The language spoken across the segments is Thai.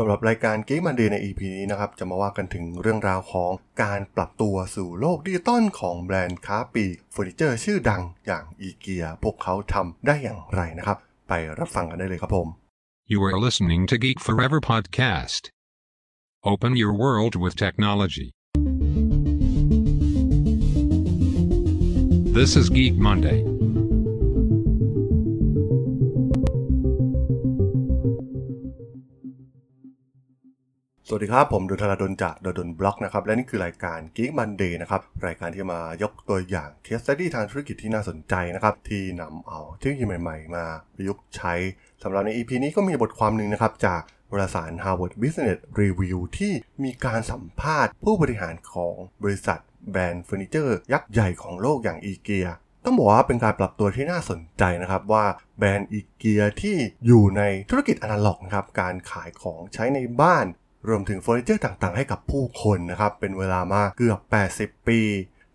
สำหรับรายการ Geek Monday ใน EP นี้นะครับ จะมาว่ากันถึงเรื่องราวของการปรับตัวสู่โลกดิจิตอลของแบรนด์ค้าปลีกเฟอร์นิเจอร์ชื่อดังอย่างอีเกียพวกเขาทำได้อย่างไรนะครับ ไปรับฟังกันได้เลยครับผม You are listening to Geek Forever podcast. Open your world with technology. This is Geek Monday. สวัสดีครับ ผมดล ธราดลจากดล็อกนะครับ และนี่คือรายการ Geek Monday นะครับ รายการที่มายกตัวอย่างเคส e ต t ี y ทางธุรกิจที่น่าสนใจนะครับ ที่นำเอาเทคโนโลยีใหม่ๆ มาประยุกต์ใช้สำหรับใน EP นี้ก็มีบทความหนึ่งนะครับ จากวารสาร Harvard Business Review ที่มีการสัมภาษณ์ผู้บริหารของบริษัทแบรนด์เฟอร์นิเจอร์ยักษ์ใหญ่ของโลกอย่างอีเกียต้องบอกว่าเป็นการปรับตัวที่น่าสนใจนะครับว่าแบรนด์อีเกียที่อยู่ในธุรกิจอนาล็อกนะครับการขายของใช้ในบ้าน รวมถึงเฟอร์นิเจอร์ต่างๆ ให้กับผู้คนนะครับ เป็นเวลามาเกือบ 80 ปี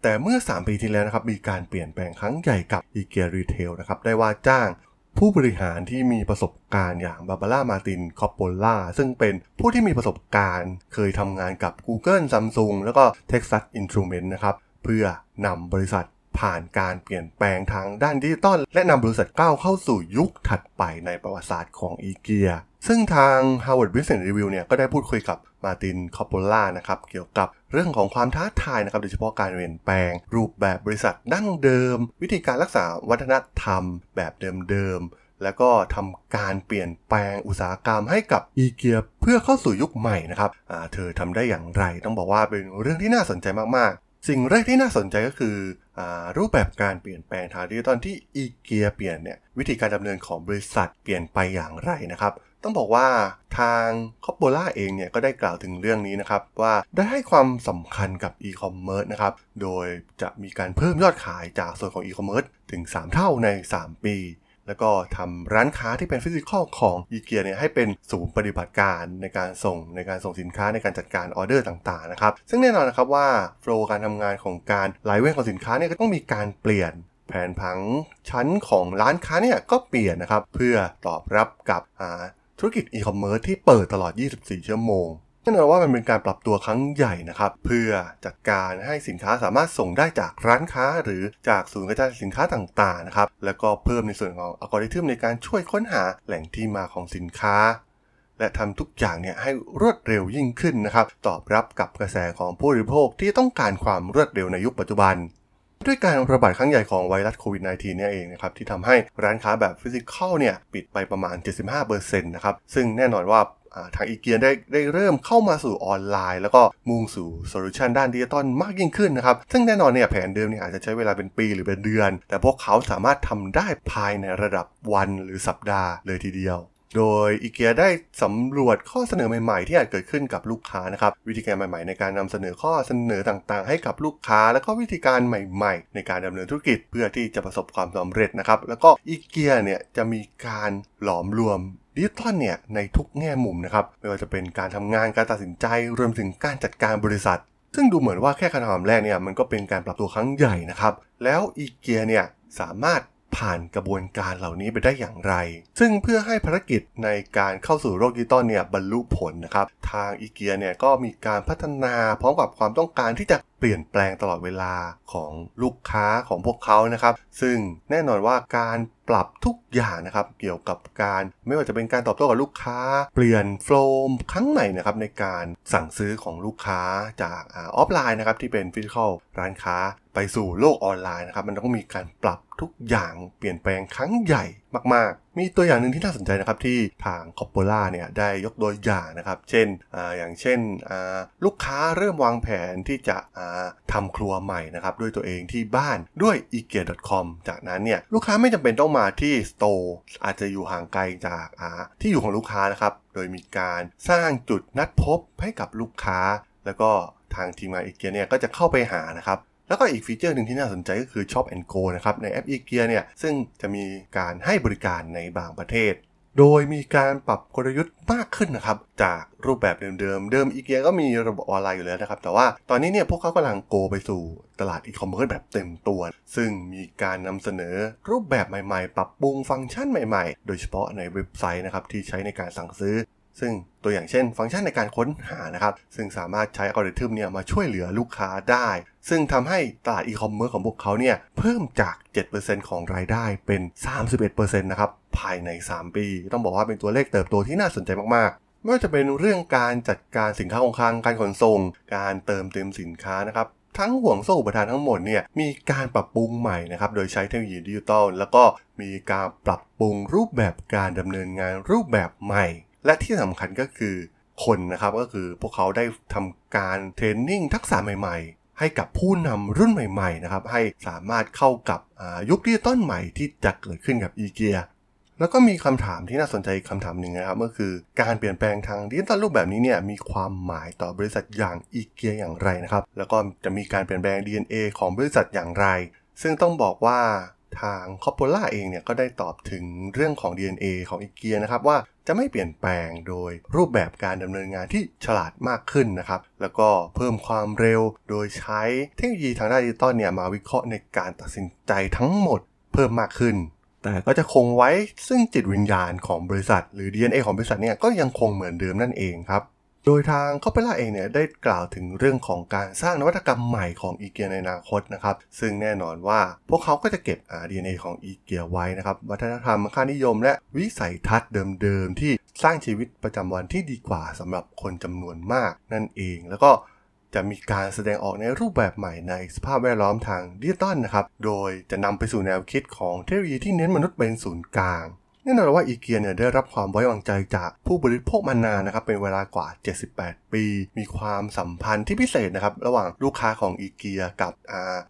แต่เมื่อ 3 ปีที่แล้วนะครับ มีการเปลี่ยนแปลงครั้งใหญ่กับ IKEA Retail นะครับ ได้ว่าจ้างผู้บริหารที่มีประสบการณ์อย่างบาบาร่ามาตินคอปโปล่าซึ่งเป็นผู้ที่มีประสบการณ์ เคยทำงานกับ Google Samsung แล้วก็ Texas Instruments นะครับ เพื่อนำบริษัท ผ่านการเปลี่ยนแปลงทางด้านดิจิตอลและนำบริษัทก้าวเข้าสู่ยุคถัดไปในประวัติศาสตร์ของอีเกียซึ่งทาง Harvard Business Review เนี่ยก็ได้พูดคุยกับมาตินคอปโปล่านะครับเกี่ยวกับเรื่องของความท้าทายนะครับโดยเฉพาะการเปลี่ยนแปลง รูปแบบบริษัทดั้งเดิม วิธีการรักษาวัฒนธรรมแบบเดิมๆแล้วก็ทำการเปลี่ยนแปลงอุตสาหกรรมให้กับอีเกียเพื่อเข้าสู่ยุคใหม่นะครับเธอทำได้อย่างไร ต้องบอกว่าเป็นเรื่องที่น่าสนใจมากๆ สิ่งแรกที่น่าสนใจก็คือ รูปแบบการเปลี่ยนแปลงทางดิจิตอลที่อีเกียเปลี่ยนเนี่ยวิธีการดำเนินของบริษัทเปลี่ยนไปอย่างไรนะครับต้องบอกว่าทางคอปโปล่าเองเนี่ยก็ได้กล่าวถึงเรื่องนี้นะครับ ว่าได้ให้ความสำคัญกับอีคอมเมิร์ซนะครับ โดยจะมีการเพิ่มยอดขายจากส่วนของอีคอมเมิร์ซถึง 3 เท่าใน 3 ปี แล้วก็ทำร้านค้าที่เป็น physical ของอีเกียเนี่ยให้เป็นศูนย์ปฏิบัติการในการส่งในการส่งสินค้าในการจัดการออเดอร์ต่างๆนะครับซึ่งแน่นอนนะครับว่า flow การทำงานของการไหลเวียนของสินค้าเนี่ยก็ต้องมีการเปลี่ยนแผนผังชั้นของร้านค้าเนี่ยก็เปลี่ยนนะครับเพื่อตอบรับกับธุรกิจอีคอมเมิร์ซที่เปิดตลอด 24 ชั่วโมง แน่นอนว่ามันเป็นการปรับตัวครั้งใหญ่นะครับ เพื่อจัดการให้สินค้าสามารถส่งได้จากร้านค้า หรือจากศูนย์กระจายสินค้าต่างๆนะครับแล้วก็เพิ่มในส่วนของอัลกอริทึมในการช่วยค้นหาแหล่งที่มาของสินค้า และทำทุกอย่างเนี่ยให้รวดเร็วยิ่งขึ้นนะครับ ตอบรับกับกระแสของผู้บริโภคที่ต้องการความรวดเร็วในยุคปัจจุบันด้วยการระบาดครั้งใหญ่ของไวรัสโควิด -19 เนี่ยเองนะครับที่ทำให้ร้านค้าแบบ physical เนี่ยปิดไปประมาณ 75%นะครับซึ่งแน่นอนว่า ทางอีเกียได้ได้เริ่มเข้ามาสู่ออนไลน์ แล้วก็มุ่งสู่โซลูชันด้านดิจิตอลมากยิ่งขึ้นนะครับ ซึ่งแน่นอนเนี่ยแผนเดิมเนี่ยอาจจะใช้เวลาเป็นปีหรือเป็นเดือน แต่พวกเขาสามารถทำได้ภายในระดับวันหรือสัปดาห์เลยทีเดียวโดยอีเกียได้สำรวจข้อเสนอใหม่ๆ ที่อาจเกิดขึ้นกับลูกค้านะครับวิธีการใหม่ๆ ในการนำเสนอข้อเสนอต่างๆ ให้กับลูกค้า แล้วก็วิธีการใหม่ๆ ในการดำเนินธุรกิจเพื่อที่จะประสบความสำเร็จนะครับแล้วก็อีเกียเนี่ยจะมีการหลอมรวม ดิจิตอลเนี่ยในทุกแง่มุมนะครับไม่ว่าจะเป็นการทำงานการตัดสินใจรวมถึงการจัดการบริษัท ซึ่งดูเหมือนว่าแค่คำถามแรกเนี่ยมันก็เป็นการปรับตัวครั้งใหญ่นะครับแล้วอีเกียเนี่ยสามารถผ่านกระบวนการเหล่านี้ไปได้อย่างไร ซึ่งเพื่อให้ภารกิจในการเข้าสู่โลกดิจิตอลเนี่ยบรรลุผลนะครับ ทางอีเกียเนี่ยก็มีการพัฒนาพร้อมกับความต้องการที่จะเปลี่ยนแปลงตลอดเวลาของลูกค้าของพวกเขานะครับ ซึ่งแน่นอนว่าการปรับทุกอย่างนะครับ เกี่ยวกับการไม่ว่าจะเป็นการตอบโต้กับลูกค้า เปลี่ยน flow ครั้งใหม่นะครับในการสั่งซื้อของลูกค้าจากออฟไลน์นะครับที่เป็น physical ร้านค้าไปสู่โลกออนไลน์นะครับ มันต้องมีการปรับทุกอย่างเปลี่ยนแปลงครั้งใหญ่มาก มีตัวอย่างหนึ่งที่น่าสนใจนะครับที่ทางคอปโปล่าเนี่ยได้ยกตัวอย่างนะครับ เช่นออย่างเช่นลูกค้าเริ่มวางแผนที่จะทำครัวใหม่นะครับด้วยตัวเองที่บ้านด้วย ikea.com จากนั้นเนี่ยลูกค้าไม่จำเป็นต้องมาที่สโตร์อาจจะอยู่ห่างไกลจากที่อยู่ของลูกค้านะครับโดยมีการสร้างจุดนัดพบให้กับลูกค้า แล้วก็ทางทีมงานอีเกียเนี่ยก็จะเข้าไปหานะครับ แล้วก็อีกฟีเจอร์หนึ่งที่น่าสนใจก็คือ Shop and Go นะครับ ในแอป IKEA เนี่ย ซึ่งจะมีการให้บริการในบางประเทศ โดยมีการปรับกลยุทธ์มากขึ้นนะครับ จากรูปแบบเดิมๆ เดิมอีเกียก็มีระบบออนไลน์อยู่แล้วนะครับ แต่ว่าตอนนี้เนี่ยพวกเขากำลัง go ไปสู่ตลาดอีคอมเมิร์ซแบบเต็มตัว ซึ่งมีการนำเสนอรูปแบบใหม่ๆ ปรับปรุงฟังก์ชันใหม่ๆ โดยเฉพาะในเว็บไซต์นะครับที่ใช้ในการสั่งซื้อ ซึ่งตัวอย่างเช่น ฟังก์ชันในการค้นหานะครับ ซึ่งสามารถใช้อัลกอริทึมเนี่ยมาช่วยเหลือลูกค้าได้ ซึ่งทำให้ตลาดอีคอมเมิร์ซของพวกเขาเนี่ยเพิ่มจาก 7%ของรายได้เป็น 31%นะครับภายใน 3 ปี ต้องบอกว่าเป็นตัวเลขเติบโตที่น่าสนใจมากๆ ไม่ว่าจะเป็นเรื่องการจัดการสินค้าคงคลังการขนส่ง การเติมเต็มสินค้านะครับทั้งห่วงโซ่อุปทานทั้งหมดเนี่ยมีการปรับปรุงใหม่นะครับโดยใช้เทคโนโลยีดิจิตอลแล้วก็มีการปรับปรุงรูปแบบการดำเนินงานรูปแบบใหม่ และที่สำคัญก็คือคนนะครับก็คือพวกเขาได้ทำการ training ทักษะใหม่ๆ ให้กับผู้นำรุ่นใหม่ๆนะครับให้สามารถเข้ากับยุคดิจิตอลใหม่ที่จะเกิดขึ้นกับอีเกียแล้วก็มีคำถามที่น่าสนใจคำถามหนึ่งนะครับก็คือการเปลี่ยนแปลงทางดิจิตอลรูปแบบนี้เนี่ยมีความหมายต่อบริษัทอย่างอีเกียอย่างไรนะครับแล้วก็จะมีการเปลี่ยนแปลง DNA ของบริษัทอย่างไร ซึ่งต้องบอกว่าทางคอปโปล่าเองเนี่ยก็ได้ตอบถึงเรื่องของ DNA ของอีเกียนะครับว่า จะไม่เปลี่ยนแปลงโดยรูปแบบการดำเนินงานที่ฉลาดมากขึ้นนะครับ แล้วก็เพิ่มความเร็วโดยใช้เทคโนโลยีทางด้านดิจิตอลเนี่ยมาวิเคราะห์ในการตัดสินใจทั้งหมดเพิ่มมากขึ้น แต่ก็จะคงไว้ซึ่งจิตวิญญาณของบริษัท หรือ DNA ของบริษัทเนี่ยก็ยังคงเหมือนเดิมนั่นเองครับ โดยทางคอปเปล่าเองเนี่ยได้กล่าวถึงเรื่องของการสร้างนวัตกรรมใหม่ของอีเกียในอนาคตนะครับ ซึ่งแน่นอนว่าพวกเขาก็จะเก็บ DNA ของอีเกียไว้นะครับ วัฒนธรรมค่านิยม และวิสัยทัศน์เดิมๆ ที่สร้างชีวิตประจำวันที่ดีกว่าสำหรับคนจำนวนมากนั่นเองแล้วก็จะมีการแสดงออกในรูปแบบใหม่ในสภาพแวดล้อมทางดิจิตอลนะครับ โดยจะนำไปสู่แนวคิดของเทคโนโลยีที่เน้นมนุษย์เป็นศูนย์กลาง แน่นอนว่าอีเกียเนี่ยได้รับความไว้วางใจจากผู้บริโภคมานานนะครับเป็นเวลากว่า 78 ปี มีความสัมพันธ์ที่พิเศษนะครับระหว่างลูกค้าของอีเกียกับ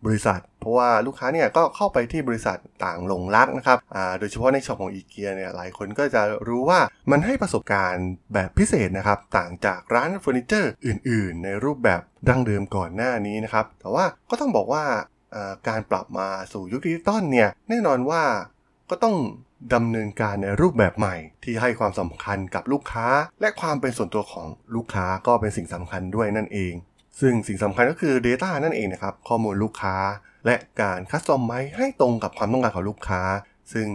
บริษัท เพราะว่าลูกค้าเนี่ยก็เข้าไปที่บริษัทต่างหลงรักนะครับโดยเฉพาะในช็อปของอีเกียเนี่ยหลายคนก็จะรู้ว่ามันให้ประสบการณ์แบบพิเศษนะครับต่างจากร้านเฟอร์นิเจอร์อื่น ๆ ในรูปแบบดั้งเดิมก่อนหน้านี้นะครับแต่ว่าก็ต้องบอกว่าการปรับมาสู่ยุคดิจิตอลเนี่ยแน่นอนว่าก็ต้อง ดำเนินการในรูปแบบใหม่ ที่ให้ความสำคัญกับลูกค้า และความเป็นส่วนตัวของลูกค้าก็เป็นสิ่งสำคัญด้วยนั่นเอง ซึ่งสิ่งสำคัญก็คือ Data นั่นเองนะครับ ข้อมูลลูกค้า และการคัสตอมไมให้ตรงกับความต้องการของลูกค้า ซึ่ง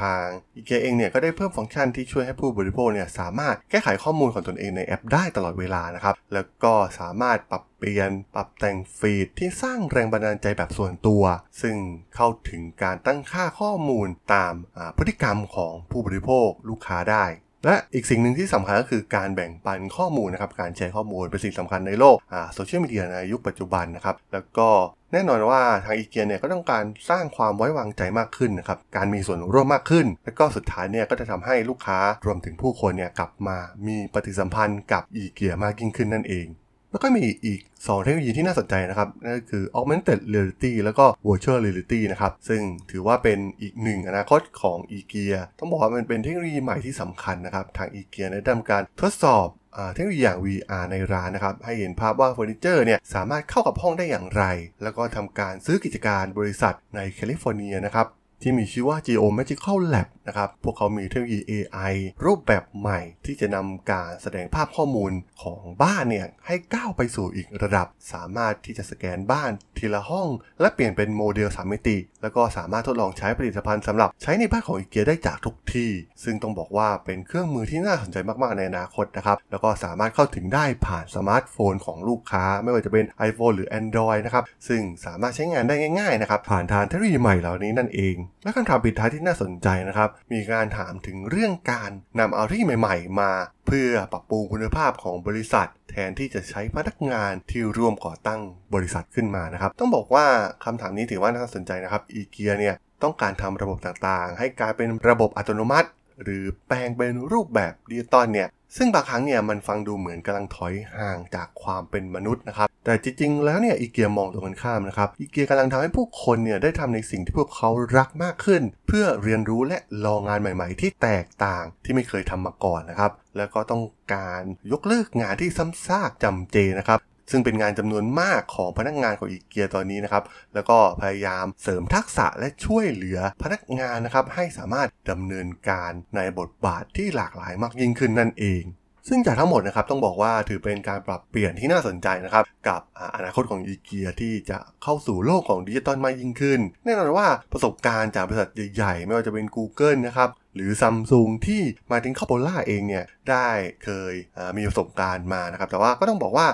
ทาง IKEA เองเนี่ยก็ได้เพิ่มฟังก์ชันที่ช่วยให้ผู้บริโภคเนี่ยสามารถแก้ไขข้อมูลของตนเองในแอปได้ตลอดเวลานะครับ แล้วก็สามารถปรับเปลี่ยน ปรับแต่งฟีดที่สร้างแรงบันดาลใจแบบส่วนตัว ซึ่งเข้าถึงการตั้งค่าข้อมูลตามพฤติกรรมของผู้บริโภคลูกค้าได้และอีกสิ่งหนึ่งที่สำคัญก็คือการแบ่งปันข้อมูลนะครับการแชร์ข้อมูลเป็นสิ่งสำคัญในโลกโซเชียลมีเดียในยุคปัจจุบันนะครับแล้วก็ แน่นอนว่าทางอีเกียเนี่ยก็ต้องการสร้างความไว้วางใจมากขึ้นนะครับ การมีส่วนร่วมมากขึ้น และก็สุดท้ายเนี่ยก็จะทำให้ลูกค้ารวมถึงผู้คนเนี่ยกลับมามีปฏิสัมพันธ์กับอีเกียมากยิ่งขึ้นนั่นเอง แล้วก็มีอีก 2 เทคโนโลยีที่น่าสนใจนะครับ นั่นก็คือ augmented reality แล้วก็ virtual reality นะครับ ซึ่งถือว่าเป็นอีกหนึ่งอนาคตของอีเกียต้องบอกว่ามันเป็นเทคโนโลยีใหม่ที่สำคัญนะครับ ทางอีเกียได้ทำการทดสอบ เทคโนโลยีอย่าง VR ในร้านนะครับ ให้เห็นภาพว่าเฟอร์นิเจอร์เนี่ยสามารถเข้ากับห้องได้อย่างไร แล้วก็ทำการซื้อกิจการบริษัทในแคลิฟอร์เนียนะครับ ที่มีชื่อว่า Geomagical Labs นะครับ พวกเขามีเทคโนโลยี AI รูปแบบใหม่ที่จะนำการแสดงภาพข้อมูลของบ้านเนี่ย ให้ก้าวไปสู่อีกระดับ สามารถที่จะสแกนบ้านทีละห้อง และเปลี่ยนเป็นโมเดล3มิติ แล้วก็สามารถทดลองใช้ผลิตภัณฑ์สำหรับใช้ในบ้านของอีเกียได้จากทุกที่ ซึ่งต้องบอกว่าเป็นเครื่องมือที่น่าสนใจมากๆในอนาคตนะครับ แล้วก็สามารถเข้าถึงได้ผ่านสมาร์ทโฟนของลูกค้า ไม่ว่าจะเป็น iPhone หรือ Android นะครับ ซึ่งสามารถใช้งานได้ง่ายๆนะครับ ผ่านทางเทคโนโลยีใหม่เหล่านี้นั่นเองและคำถามปิดท้ายที่น่าสนใจนะครับ มีการถามถึงเรื่องการนำเอาที่ใหม่ ๆ มา เพื่อปรับปรุงคุณภาพของบริษัท แทนที่จะใช้พนักงานที่ร่วมก่อตั้งบริษัทขึ้นมานะครับ ต้องบอกว่าคำถามนี้ถือว่าน่าสนใจนะครับอีเกียเนี่ยต้องการทำระบบต่างๆ ให้กลายเป็นระบบอัตโนมัติ หรือแปลงเป็นรูปแบบดิจิตอลเนี่ย ซึ่งบางครั้งเนี่ยมันฟังดูเหมือนกำลังถอยห่างจากความเป็นมนุษย์นะครับ แต่จริงๆ แล้วเนี่ยอีเกียมองตรงกันข้ามนะครับ อีเกียกำลังทำให้ผู้คนเนี่ยได้ทำในสิ่งที่พวกเขารักมากขึ้น เพื่อเรียนรู้และลองงานใหม่ ๆ ที่แตกต่างที่ไม่เคยทำมาก่อนนะครับ แล้วก็ต้องการยกเลิกงานที่ซ้ำซากจำเจนะครับ ซึ่งเป็นงานจำนวนมากของพนักงานของอีเกียตอนนี้นะครับ แล้วก็พยายามเสริมทักษะและช่วยเหลือพนักงานนะครับให้สามารถดำเนินการในบทบาทที่หลากหลายมากยิ่งขึ้นนั่นเองซึ่งจากทั้งหมดนะครับต้องบอกว่าถือเป็นการปรับเปลี่ยนที่น่าสนใจนะครับ กับอนาคตของอีเกียที่จะเข้าสู่โลกของดิจิตอลมากยิ่งขึ้น แน่นอนว่าประสบการณ์จากบริษัทใหญ่ๆ ไม่ว่าจะเป็น Google นะครับ หรือซัมซุงที่มาถึงคาโปล่าเองเนี่ยได้เคยมีประสบการณ์มานะครับแต่ว่าก็ต้องบอกว่า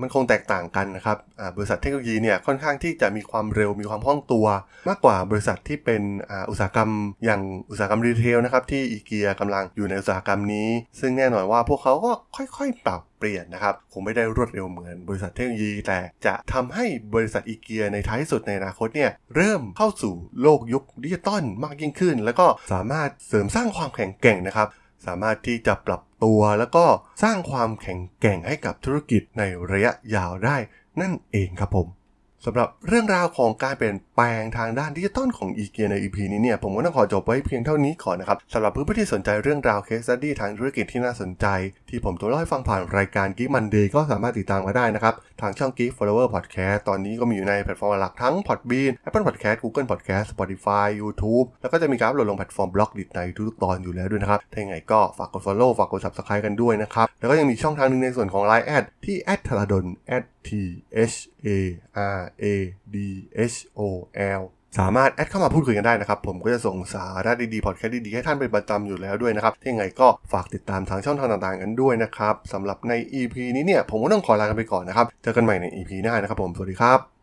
มันคงแตกต่างกันนะครับบริษัทเทคโนโลยีเนี่ยค่อนข้างที่จะมีความเร็วมีความคล่องตัว มากกว่าบริษัทที่เป็นอุตสาหกรรมอย่างอุตสาหกรรม retail นะครับที่อีเกียกำลังอยู่ในอุตสาหกรรมนี้ ซึ่งแน่นอนว่าพวกเขาก็ค่อยๆปรับเปลี่ยนนะครับ คงไม่ได้รวดเร็วเหมือนบริษัทเทคโนโลยี แต่จะทำให้บริษัทอีเกียในท้ายสุดในอนาคตเนี่ยเริ่มเข้าสู่โลกยุคดิจิตอลมากยิ่งขึ้น แล้วก็สามารถเสริมสร้างความแข็งแกร่งนะครับ สามารถที่จะปรับตัวแล้วก็สร้างความแข็งแกร่งให้กับธุรกิจในระยะยาวได้นั่นเองครับผมสำหรับเรื่องราวของการเปลี่ยน แปลงทางด้านดิจิตอลของอีเกียใน EP นี้เนี่ย ผมก็ต้องขอจบไว้เพียงเท่านี้ก่อนนะครับสำหรับเพื่อนๆที่สนใจเรื่องราว case study ทางธุรกิจที่น่าสนใจ ที่ผมได้เล่าให้ฟังผ่านรายการ Geek Monday ก็สามารถติดตามมาได้นะครับ ทางช่อง Geek Forever Podcast ตอนนี้ก็มีอยู่ในแพลตฟอร์มหลักทั้ง Podbean Apple Podcast Google Podcast Spotify YouTube แล้วก็จะมีการโหลดลงแพลตฟอร์ม Blockdit ในทุกๆตอนอยู่แล้วด้วยนะครับถ้าอย่างไรก็ฝากกด Follow ฝากกด Subscribe กันด้วยนะครับแล้วก็ยังมีช่องทางหนึ่งในส่วนของ Line แอดที่แอดธราดล T H A R A D H O L สามารถแอดเข้ามาพูดคุยกันได้นะครับ ผมก็จะส่งสาระดีๆพอดแคสต์ดีๆ ให้ท่านเป็นประจำอยู่แล้วด้วยนะครับที่ยังไงก็ฝากติดตามทางช่องทางต่างๆกันด้วยนะครับสำหรับใน EP นี้เนี่ยผมก็ต้องขอลากันไปก่อนนะครับ เจอกันใหม่ใน EP หน้านะครับผม สวัสดีครับ